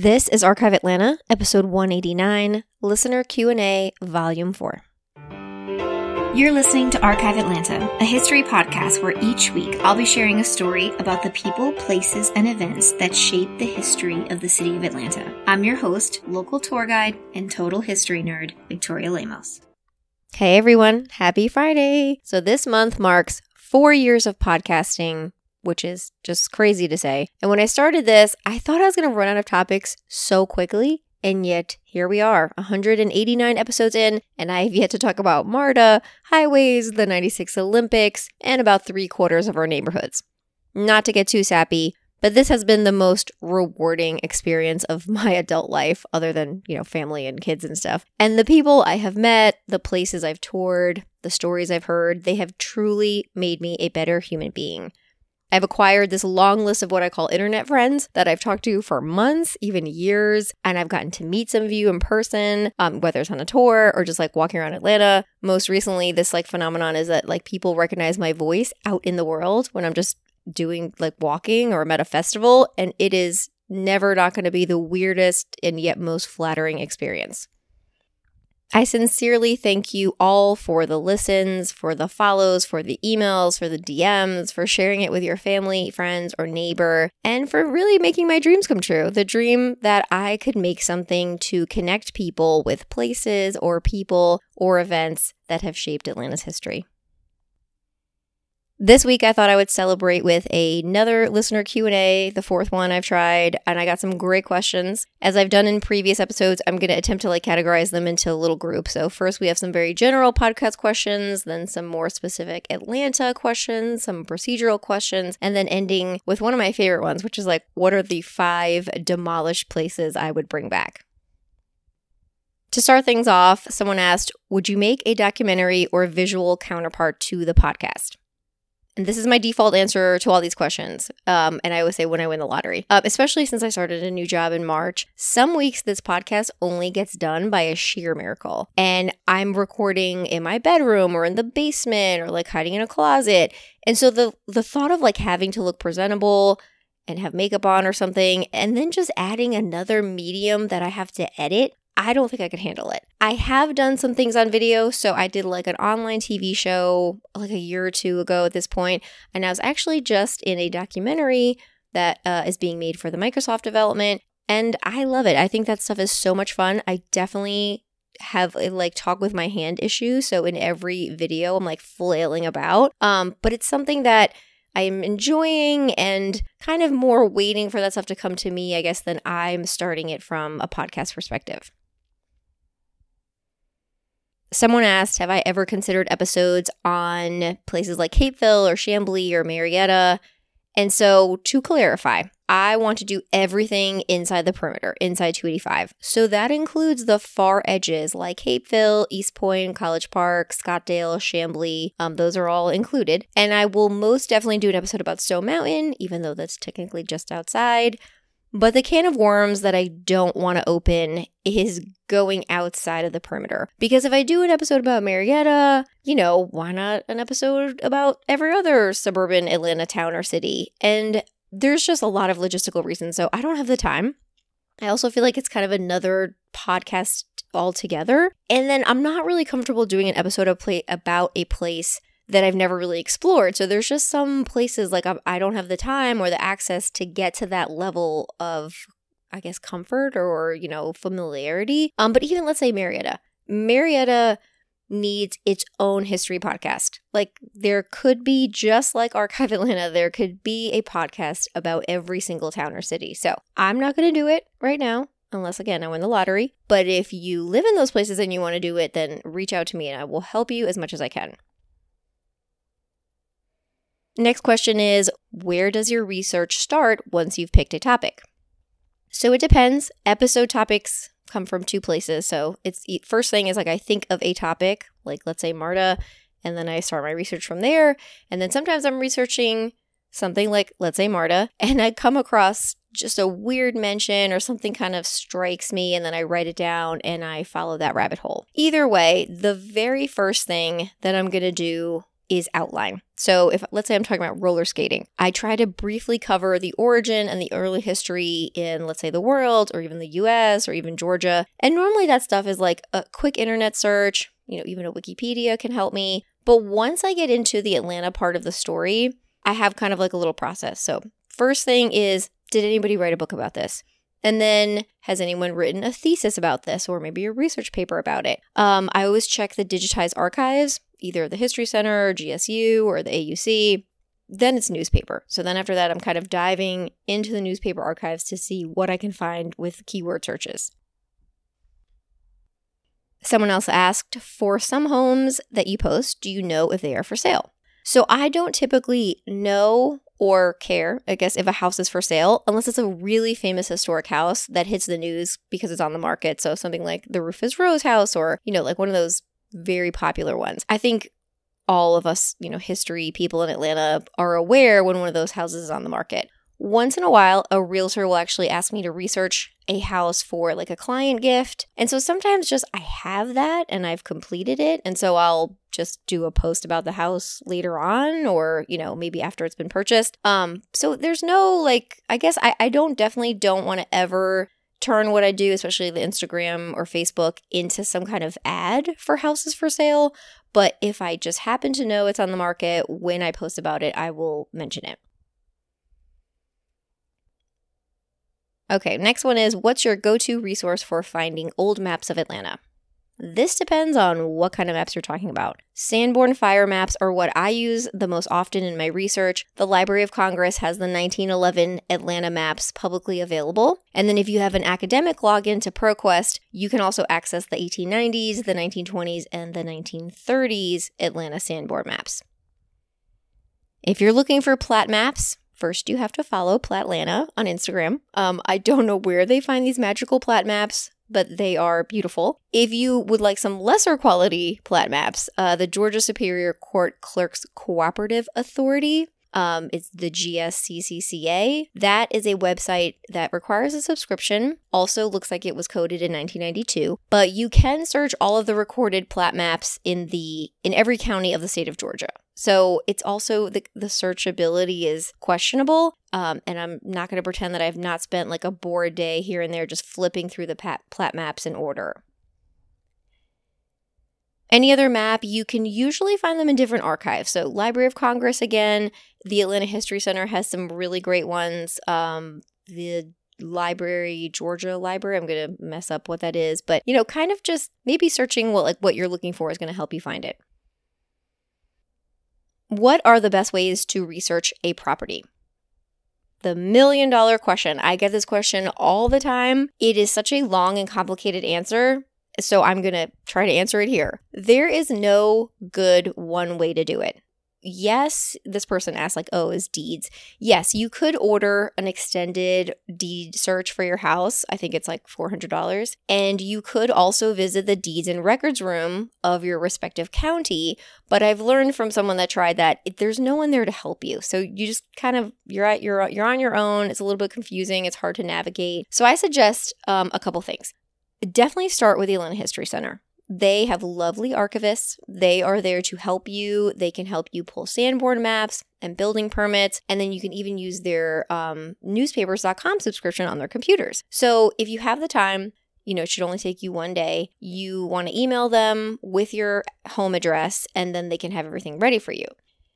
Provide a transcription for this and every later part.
This is Archive Atlanta, episode 189, listener Q&A, volume 4. You're listening to Archive Atlanta, a history podcast where each week I'll be sharing a story about the people, places, and events that shape the history of the city of Atlanta. I'm your host, local tour guide, and total history nerd, Victoria Lemos. Hey everyone, happy Friday. So this month marks 4 years of podcasting which is just crazy to say. And when I started this, I thought I was going to run out of topics so quickly. And yet, here we are, 189 episodes in, and I have yet to talk about MARTA, highways, the 96 Olympics, and about three quarters of our neighborhoods. Not to get too sappy, but this has been the most rewarding experience of my adult life, other than, you know, family and kids and stuff. And the people I have met, the places I've toured, the stories I've heard, they have truly made me a better human being. I've acquired this long list of what I call internet friends that I've talked to for months, even years, and I've gotten to meet some of you in person, um, whether it's on a tour or just like walking around Atlanta. Most recently, this like phenomenon is that like people recognize my voice out in the world when I'm just doing like walking or I'm at a festival, and it is never not going to be the weirdest and yet most flattering experience. I sincerely thank you all for the listens, for the follows, for the emails, for the DMs, for sharing it with your family, friends, or neighbor, and for really making my dreams come true. The dream that I could make something to connect people with places or people or events that have shaped Atlanta's history. This week I thought I would celebrate with another listener Q&A, the fourth one I've tried, and I got some great questions. As I've done in previous episodes, I'm going to attempt to like categorize them into little groups. So first we have some very general podcast questions, then some more specific Atlanta questions, some procedural questions, and then ending with one of my favorite ones, which is like what are the 5 demolished places I would bring back? To start things off, someone asked, Would you make a documentary or visual counterpart to the podcast? And this is my default answer to all these questions. Um, and I always say when I win the lottery, uh, especially since I started a new job in March. Some weeks this podcast only gets done by a sheer miracle. And I'm recording in my bedroom or in the basement or like hiding in a closet. And so the the thought of like having to look presentable and have makeup on or something, and then just adding another medium that I have to edit I don't think I could handle it. I have done some things on video. So I did like an online TV show like a year or two ago at this point, and I was actually just in a documentary that uh, is being made for the Microsoft development. And I love it. I think that stuff is so much fun. I definitely have a like talk with my hand issue. So in every video, I'm like flailing about. Um, but it's something that I'm enjoying and kind of more waiting for that stuff to come to me, I guess, than I'm starting it from a podcast perspective. Someone asked, Have I ever considered episodes on places like Hapeville or Chamblee or Marietta? And so, to clarify, I want to do everything inside the perimeter, inside 285. So that includes the far edges like Hapeville, East Point, College Park, Scottdale, Chamblee. Um, those are all included. And I will most definitely do an episode about Stone Mountain, even though that's technically just outside. But the can of worms that I don't want to open is going outside of the perimeter. Because if I do an episode about Marietta, you know, why not an episode about every other suburban Atlanta town or city? And there's just a lot of logistical reasons. So I don't have the time. I also feel like it's kind of another podcast altogether. And then I'm not really comfortable doing an episode of play about a place that I've never really explored. So there's just some places like I don't have the time or the access to get to that level of I guess comfort or, you know, familiarity. Um but even let's say Marietta. Marietta needs its own history podcast. Like there could be just like Archive Atlanta, there could be a podcast about every single town or city. So, I'm not going to do it right now unless again I win the lottery. But if you live in those places and you want to do it, then reach out to me and I will help you as much as I can. Next question is Where does your research start once you've picked a topic? So it depends. Episode topics come from two places. So it's first thing is like I think of a topic, like let's say MARTA, and then I start my research from there. And then sometimes I'm researching something like let's say MARTA, and I come across just a weird mention or something kind of strikes me and then I write it down and I follow that rabbit hole. Either way, the very first thing that I'm going to do is outline. So if let's say I'm talking about roller skating, I try to briefly cover the origin and the early history in let's say the world or even the US or even Georgia. And normally that stuff is like a quick internet search, you know, even a Wikipedia can help me. But once I get into the Atlanta part of the story, I have kind of like a little process. So, first thing is did anybody write a book about this? And then, has anyone written a thesis about this or maybe a research paper about it? Um, I always check the digitized archives, either the History Center, or GSU, or the AUC. Then it's newspaper. So then after that, I'm kind of diving into the newspaper archives to see what I can find with keyword searches. Someone else asked, for some homes that you post, do you know if they are for sale? So I don't typically know or care, I guess, if a house is for sale, unless it's a really famous historic house that hits the news because it's on the market. So something like the Rufus Rose house or, you know, like one of those very popular ones. I think all of us, you know, history people in Atlanta are aware when one of those houses is on the market. Once in a while, a realtor will actually ask me to research a house for like a client gift. And so sometimes just I have that and I've completed it. And so I'll just do a post about the house later on or, you know, maybe after it's been purchased. Um, so there's no like, I guess I, I don't definitely don't want to ever turn what I do, especially the Instagram or Facebook, into some kind of ad for houses for sale. But if I just happen to know it's on the market when I post about it, I will mention it. Okay, next one is what's your go to resource for finding old maps of Atlanta? This depends on what kind of maps you're talking about. Sanborn fire maps are what I use the most often in my research. The Library of Congress has the 1911 Atlanta maps publicly available. And then if you have an academic login to ProQuest, you can also access the 1890s, the 1920s, and the 1930s Atlanta Sanborn maps. If you're looking for plat maps, First, you have to follow Platlanta on Instagram. Um, I don't know where they find these magical plat maps, but they are beautiful. If you would like some lesser quality plat maps, uh, the Georgia Superior Court Clerks Cooperative Authority um, it's the GSCCCA. That is a website that requires a subscription. Also, looks like it was coded in 1992. But you can search all of the recorded plat maps in the in every county of the state of Georgia. So it's also the, the searchability is questionable. Um, and I'm not going to pretend that I've not spent like a bored day here and there just flipping through the pat, plat maps in order. Any other map, you can usually find them in different archives. So, Library of Congress, again, the Atlanta History Center has some really great ones. Um, the library georgia library i'm going to mess up what that is but you know kind of just maybe searching what like what you're looking for is going to help you find it what are the best ways to research a property? The million dollar question. I get this question all the time. It is such a long and complicated answer. So I'm going to try to answer it here. There is no good one way to do it yes, this person asked, like, oh, is deeds? Yes, you could order an extended deed search for your house. I think it's like $400. And you could also visit the deeds and records room of your respective county. But I've learned from someone that tried that there's no one there to help you. So you just kind of, you're at, you're, you're on your own. It's a little bit confusing. It's hard to navigate. So I suggest um, a couple things. Definitely start with the Atlanta History Center. They have lovely archivists. They are there to help you. They can help you pull Sanborn maps and building permits. And then you can even use their um, newspapers.com subscription on their computers. So if you have the time, you know, it should only take you one day. You want to email them with your home address, and then they can have everything ready for you.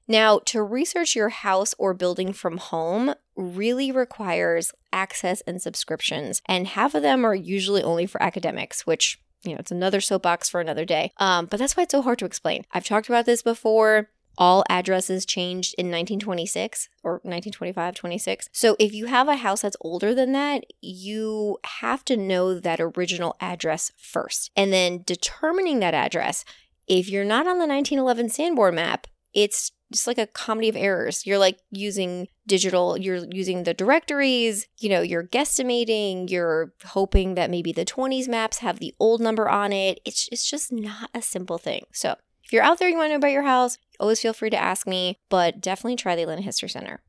Now, to research your house or building from home really requires access and subscriptions, and half of them are usually only for academics, which you know, it's another soapbox for another day. Um, but that's why it's so hard to explain. I've talked about this before. All addresses changed in 1926 or 1925, 26. So if you have a house that's older than that, you have to know that original address first. And then determining that address, if you're not on the 1911 Sanborn map, it's just like a comedy of errors. You're like using digital, you're using the directories, you know, you're guesstimating, you're hoping that maybe the 20s maps have the old number on it. It's, it's just not a simple thing. So if you're out there, you want to know about your house, always feel free to ask me, but definitely try the Atlanta History Center.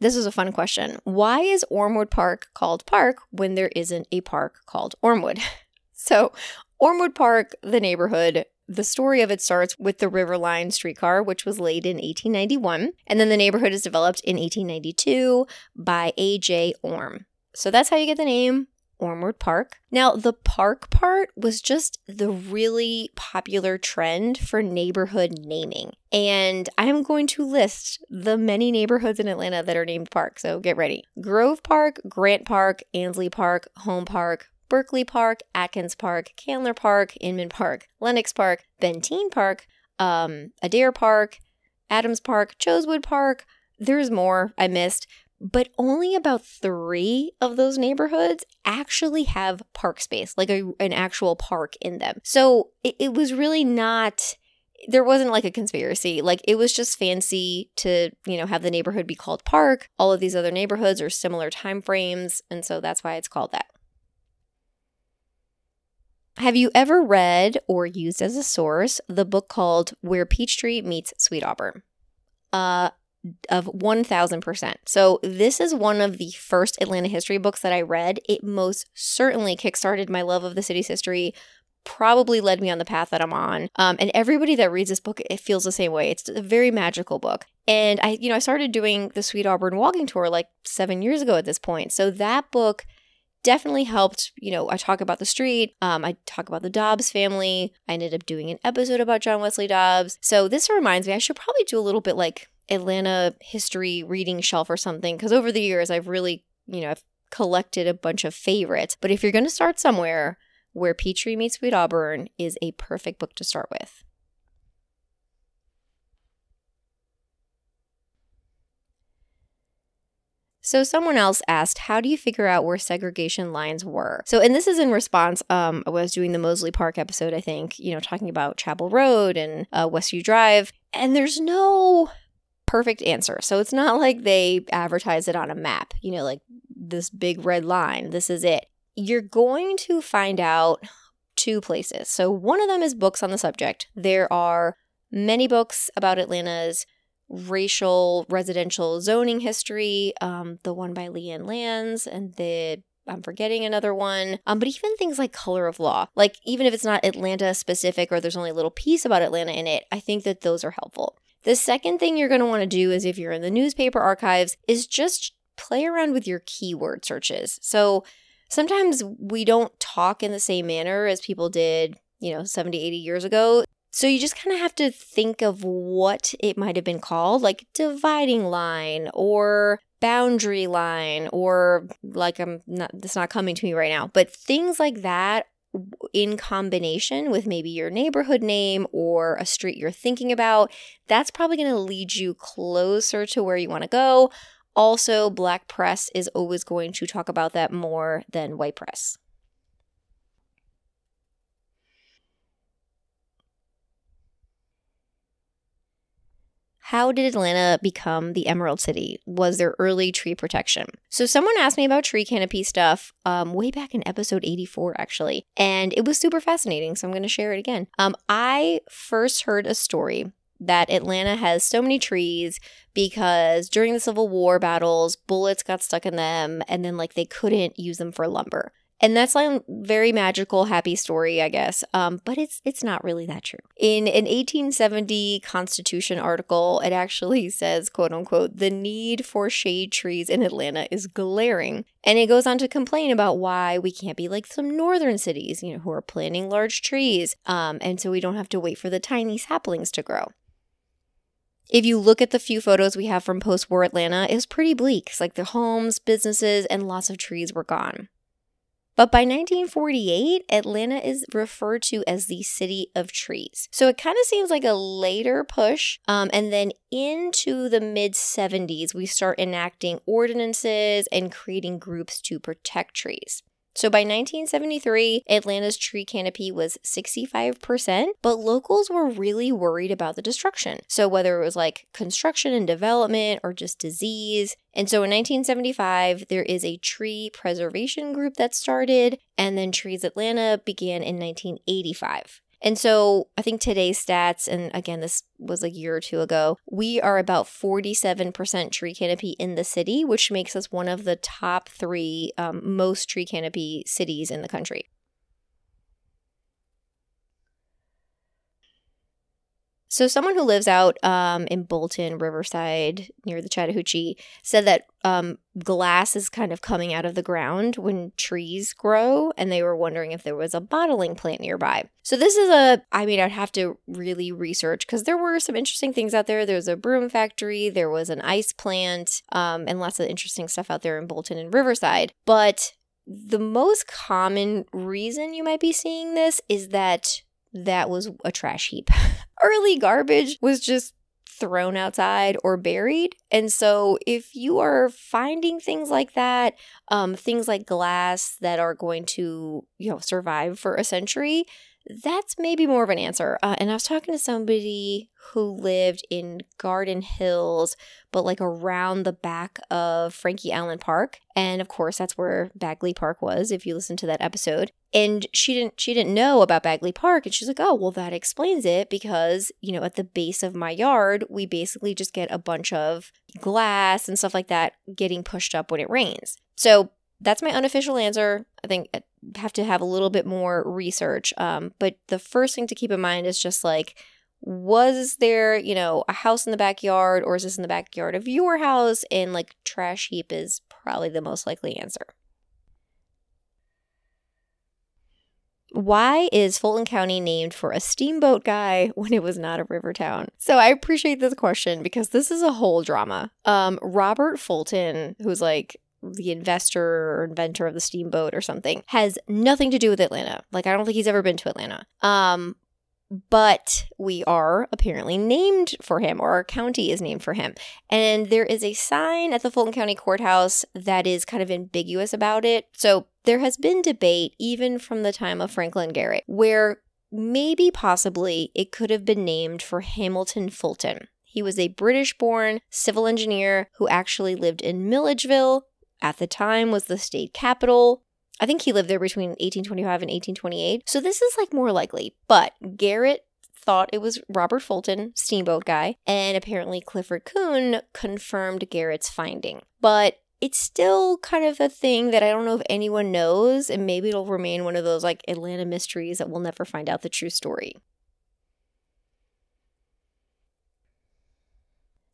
This is a fun question. Why is Ormwood Park called Park when there isn't a park called Ormwood? So, Ormwood Park, the neighborhood, the story of it starts with the River Line streetcar, which was laid in 1891. And then the neighborhood is developed in 1892 by A.J. Orme. So that's how you get the name Ormwood Park. Now, the park part was just the really popular trend for neighborhood naming. And I'm going to list the many neighborhoods in Atlanta that are named park. So get ready Grove Park, Grant Park, Ansley Park, Home Park, Berkeley Park, Atkins Park, Candler Park, Inman Park, Lenox Park, Benteen Park, um, Adair Park, Adams Park, Chosewood Park. There's more I missed, but only about three of those neighborhoods actually have park space, like a, an actual park in them. So it, it was really not there wasn't like a conspiracy. Like it was just fancy to, you know, have the neighborhood be called park. All of these other neighborhoods are similar time frames, and so that's why it's called that. Have you ever read or used as a source the book called Where Peachtree Meets Sweet Auburn? Uh of 1000%. So, this is one of the first Atlanta history books that I read. It most certainly kickstarted my love of the city's history, probably led me on the path that I'm on. Um, and everybody that reads this book, it feels the same way. It's a very magical book. And I, you know, I started doing the Sweet Auburn walking tour like seven years ago at this point. So, that book definitely helped. You know, I talk about the street, um, I talk about the Dobbs family. I ended up doing an episode about John Wesley Dobbs. So, this reminds me, I should probably do a little bit like Atlanta history reading shelf or something because over the years I've really, you know, I've collected a bunch of favorites. But if you're going to start somewhere, where Peachtree Meets Sweet Auburn is a perfect book to start with. So someone else asked, how do you figure out where segregation lines were? So, and this is in response, um, I was doing the Mozley Park episode, I think, you know, talking about Chapel Road and uh, Westview Drive, and there's no perfect answer. So it's not like they advertise it on a map, you know, like this big red line, this is it. You're going to find out two places. So one of them is books on the subject. There are many books about Atlanta's racial residential zoning history. Um, the one by LeeAnn Lands and the I'm forgetting another one. Um, but even things like Color of Law, like even if it's not Atlanta specific or there's only a little piece about Atlanta in it, I think that those are helpful. The second thing you're going to want to do is if you're in the newspaper archives is just play around with your keyword searches. So sometimes we don't talk in the same manner as people did, you know, 70, 80 years ago. So you just kind of have to think of what it might have been called, like dividing line or boundary line or like I'm not that's not coming to me right now, but things like that in combination with maybe your neighborhood name or a street you're thinking about, that's probably going to lead you closer to where you want to go. Also, black press is always going to talk about that more than white press. How did Atlanta become the Emerald City? Was there early tree protection? So, someone asked me about tree canopy stuff um, way back in episode 84, actually, and it was super fascinating. So, I'm going to share it again. Um, I first heard a story that Atlanta has so many trees because during the Civil War battles, bullets got stuck in them and then like they couldn't use them for lumber. And that's like a very magical, happy story, I guess. Um, but it's it's not really that true. In an 1870 Constitution article, it actually says, quote unquote, the need for shade trees in Atlanta is glaring. And it goes on to complain about why we can't be like some northern cities, you know, who are planting large trees. Um, and so we don't have to wait for the tiny saplings to grow. If you look at the few photos we have from post war Atlanta, it was pretty bleak. It's like the homes, businesses, and lots of trees were gone. But by 1948, Atlanta is referred to as the city of trees. So it kind of seems like a later push. Um, and then into the mid 70s, we start enacting ordinances and creating groups to protect trees. So by 1973, Atlanta's tree canopy was 65%, but locals were really worried about the destruction. So whether it was like construction and development or just disease. And so in 1975, there is a tree preservation group that started, and then Trees Atlanta began in 1985. And so I think today's stats, and again, this was a year or two ago, we are about 47% tree canopy in the city, which makes us one of the top three um, most tree canopy cities in the country. So, someone who lives out um, in Bolton, Riverside, near the Chattahoochee, said that um, glass is kind of coming out of the ground when trees grow, and they were wondering if there was a bottling plant nearby. So, this is a, I mean, I'd have to really research because there were some interesting things out there. There was a broom factory, there was an ice plant, um, and lots of interesting stuff out there in Bolton and Riverside. But the most common reason you might be seeing this is that that was a trash heap. Early garbage was just thrown outside or buried. And so, if you are finding things like that, um, things like glass that are going to, you know, survive for a century, that's maybe more of an answer. Uh, and I was talking to somebody who lived in Garden Hills, but like around the back of Frankie Allen Park. And of course, that's where Bagley Park was, if you listen to that episode. And she didn't she didn't know about Bagley Park. And she's like, oh, well, that explains it because, you know, at the base of my yard, we basically just get a bunch of glass and stuff like that getting pushed up when it rains. So that's my unofficial answer. I think I have to have a little bit more research. Um, but the first thing to keep in mind is just like, was there, you know, a house in the backyard or is this in the backyard of your house? And like trash heap is probably the most likely answer. Why is Fulton County named for a steamboat guy when it was not a river town? So I appreciate this question because this is a whole drama. Um, Robert Fulton, who's like the investor or inventor of the steamboat or something has nothing to do with Atlanta. Like I don't think he's ever been to Atlanta. Um but we are apparently named for him or our county is named for him. And there is a sign at the Fulton County Courthouse that is kind of ambiguous about it. So there has been debate even from the time of Franklin Garrett where maybe possibly it could have been named for Hamilton Fulton. He was a British born civil engineer who actually lived in Milledgeville, at the time was the state capital. I think he lived there between 1825 and 1828. So this is like more likely. But Garrett thought it was Robert Fulton, steamboat guy, and apparently Clifford Kuhn confirmed Garrett's finding. But it's still kind of a thing that I don't know if anyone knows, and maybe it'll remain one of those like Atlanta mysteries that we'll never find out the true story.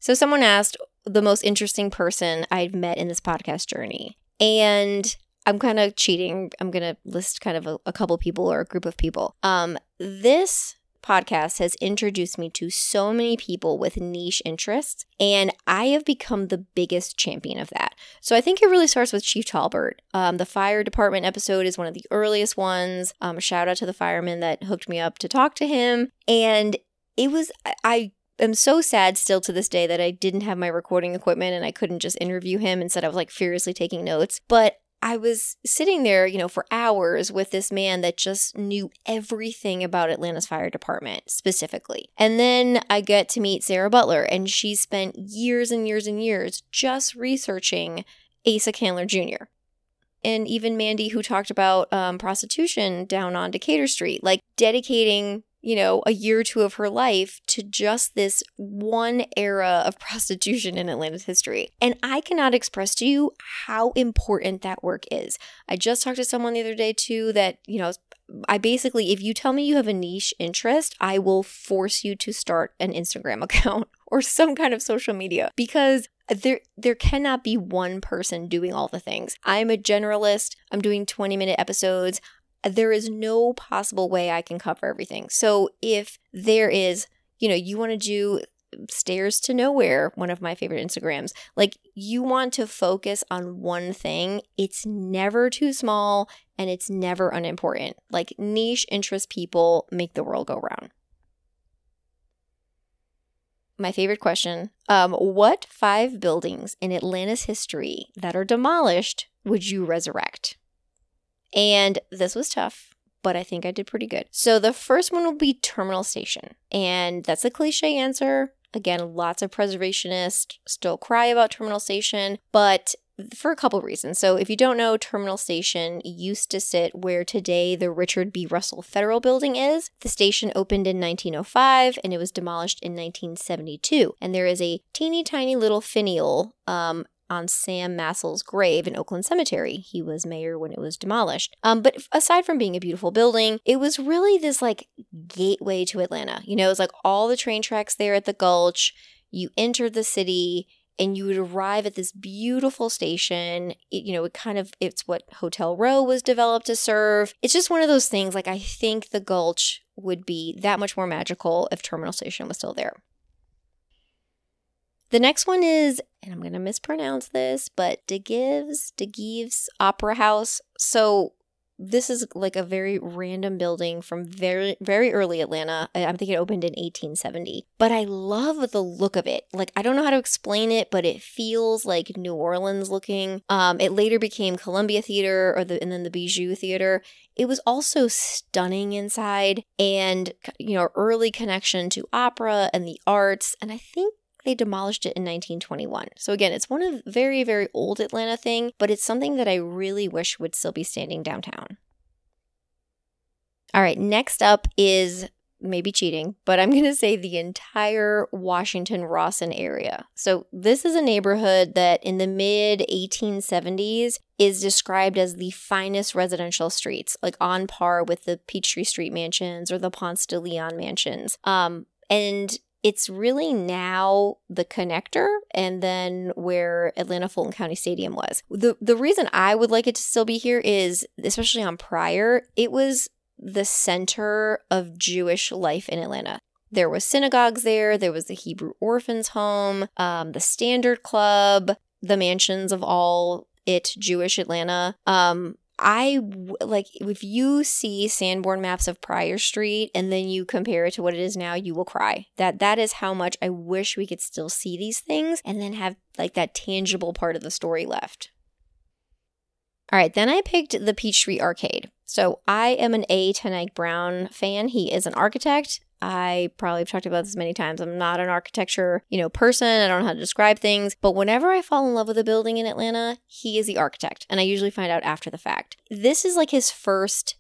So someone asked, the most interesting person I've met in this podcast journey. And I'm kind of cheating. I'm going to list kind of a, a, couple people or a group of people. Um, this podcast has introduced me to so many people with niche interests, and I have become the biggest champion of that. So I think it really starts with Chief Talbert. Um, the fire department episode is one of the earliest ones. Um, shout out to the fireman that hooked me up to talk to him. And it was, I am so sad still to this day that I didn't have my recording equipment and I couldn't just interview him. Instead, I was like furiously taking notes. But I was sitting there, you know, for hours with this man that just knew everything about Atlanta's fire department specifically. And then I get to meet Sarah Butler, and she spent years and years and years just researching Asa Candler Jr. And even Mandy, who talked about um, prostitution down on Decatur Street, like dedicating you know, a year or two of her life to just this one era of prostitution in Atlanta's history. And I cannot express to you how important that work is. I just talked to someone the other day too that, you know, I basically, if you tell me you have a niche interest, I will force you to start an Instagram account or some kind of social media because there there cannot be one person doing all the things. I'm a generalist. I'm doing 20 minute episodes there is no possible way I can cover everything. So if there is, you know, you want to do stairs to nowhere, one of my favorite Instagrams, like you want to focus on one thing, it's never too small and it's never unimportant. Like niche interest people make the world go round. My favorite question um, What five buildings in Atlanta's history that are demolished would you resurrect? And this was tough, but I think I did pretty good. So the first one will be Terminal Station. And that's a cliche answer. Again, lots of preservationists still cry about Terminal Station, but for a couple reasons. So, if you don't know, Terminal Station used to sit where today the Richard B. Russell Federal Building is. The station opened in 1905 and it was demolished in 1972. And there is a teeny tiny little finial um, on Sam Massell's grave in Oakland Cemetery. He was mayor when it was demolished. Um, but aside from being a beautiful building, it was really this like gateway to Atlanta. You know, it was like all the train tracks there at the Gulch. You entered the city and you would arrive at this beautiful station. It, you know, it kind of it's what Hotel Row was developed to serve. It's just one of those things like I think the Gulch would be that much more magical if Terminal Station was still there. The next one is, and I'm going to mispronounce this, but De Gives, De Gives Opera House. So this is like a very random building from very very early Atlanta. I'm thinking it opened in 1870. But I love the look of it. Like I don't know how to explain it, but it feels like New Orleans looking. Um, it later became Columbia Theater or the and then the Bijou Theater. It was also stunning inside and you know early connection to opera and the arts and I think they demolished it in 1921. So again, it's one of very, very old Atlanta thing, but it's something that I really wish would still be standing downtown. All right, next up is maybe cheating, but I'm going to say the entire Washington Rawson area. So, this is a neighborhood that in the mid 1870s is described as the finest residential streets, like on par with the Peachtree Street mansions or the Ponce de Leon mansions. Um, and it's really now the connector and then where Atlanta Fulton County Stadium was. The the reason I would like it to still be here is especially on Pryor, it was the center of Jewish life in Atlanta. There was synagogues there, there was the Hebrew Orphans Home, um, the Standard Club, the mansions of all it Jewish Atlanta. Um, I like if you see Sanborn maps of Pryor Street and then you compare it to what it is now, you will cry. That that is how much I wish we could still see these things and then have like that tangible part of the story left. All right, then I picked the Peachtree Arcade. So I am an A. Ten Brown fan. He is an architect. I probably have talked about this many times. I'm not an architecture, you know, person. I don't know how to describe things, but whenever I fall in love with a building in Atlanta, he is the architect, and I usually find out after the fact. This is like his first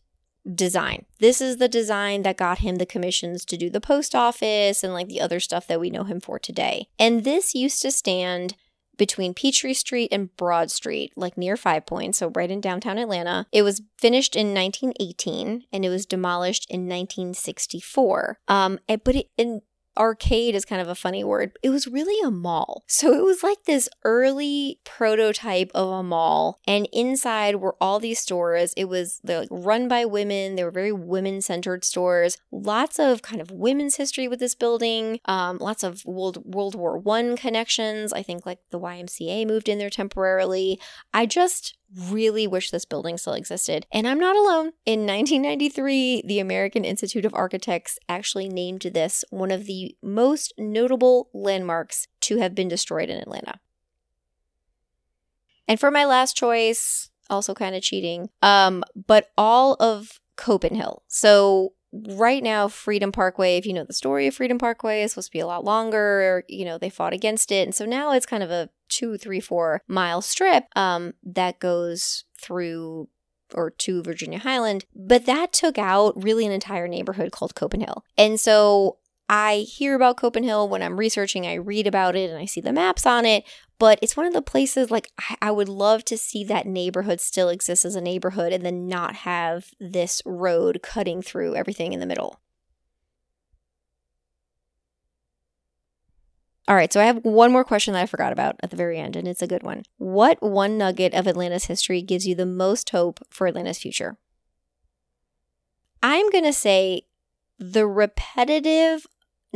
design. This is the design that got him the commissions to do the post office and like the other stuff that we know him for today. And this used to stand between Peachtree Street and Broad Street, like near Five Points, so right in downtown Atlanta. It was finished in 1918 and it was demolished in 1964. Um, but it, in arcade is kind of a funny word. It was really a mall. So it was like this early prototype of a mall. And inside were all these stores. It was like run by women. They were very women centered stores. Lots of kind of women's history with this building. Um, lots of World, World War One connections. I think like the YMCA moved in there temporarily. I just really wish this building still existed. And I'm not alone. In 1993, the American Institute of Architects actually named this one of the most notable landmarks to have been destroyed in Atlanta. And for my last choice, also kind of cheating, um, but all of Copenhill. So right now freedom parkway if you know the story of freedom parkway is supposed to be a lot longer you know they fought against it and so now it's kind of a two three four mile strip um, that goes through or to Virginia Highland, but that took out really an entire neighborhood called Copenhill. And so I hear about Copenhill when I'm researching, I read about it and I see the maps on it, but it's one of the places like I, I would love to see that neighborhood still exist as a neighborhood and then not have this road cutting through everything in the middle. All right, so I have one more question that I forgot about at the very end, and it's a good one. What one nugget of Atlanta's history gives you the most hope for Atlanta's future? I'm going to say the repetitive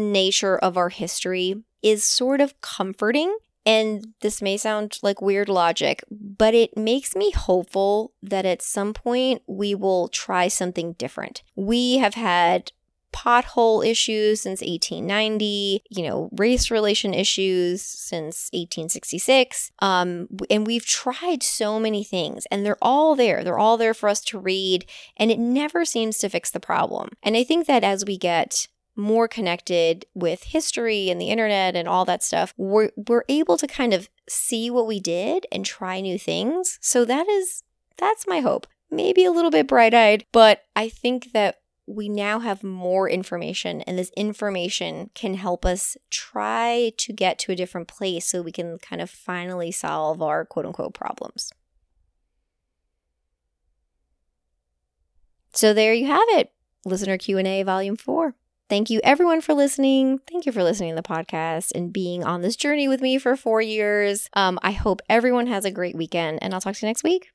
nature of our history is sort of comforting. And this may sound like weird logic, but it makes me hopeful that at some point we will try something different. We have had pothole issues since 1890, you know, race relation issues since 1866. Um, and we've tried so many things and they're all there. They're all there for us to read and it never seems to fix the problem. And I think that as we get more connected with history and the internet and all that stuff, we're, we're able to kind of see what we did and try new things. So that is, that's my hope. Maybe a little bit bright eyed, but I think that we now have more information, and this information can help us try to get to a different place so we can kind of finally solve our quote unquote problems. So there you have it, listener Q&A volume 4. Thank you everyone for listening. Thank you for listening to the podcast and being on this journey with me for 4 years. Um I hope everyone has a great weekend and I'll talk to you next week.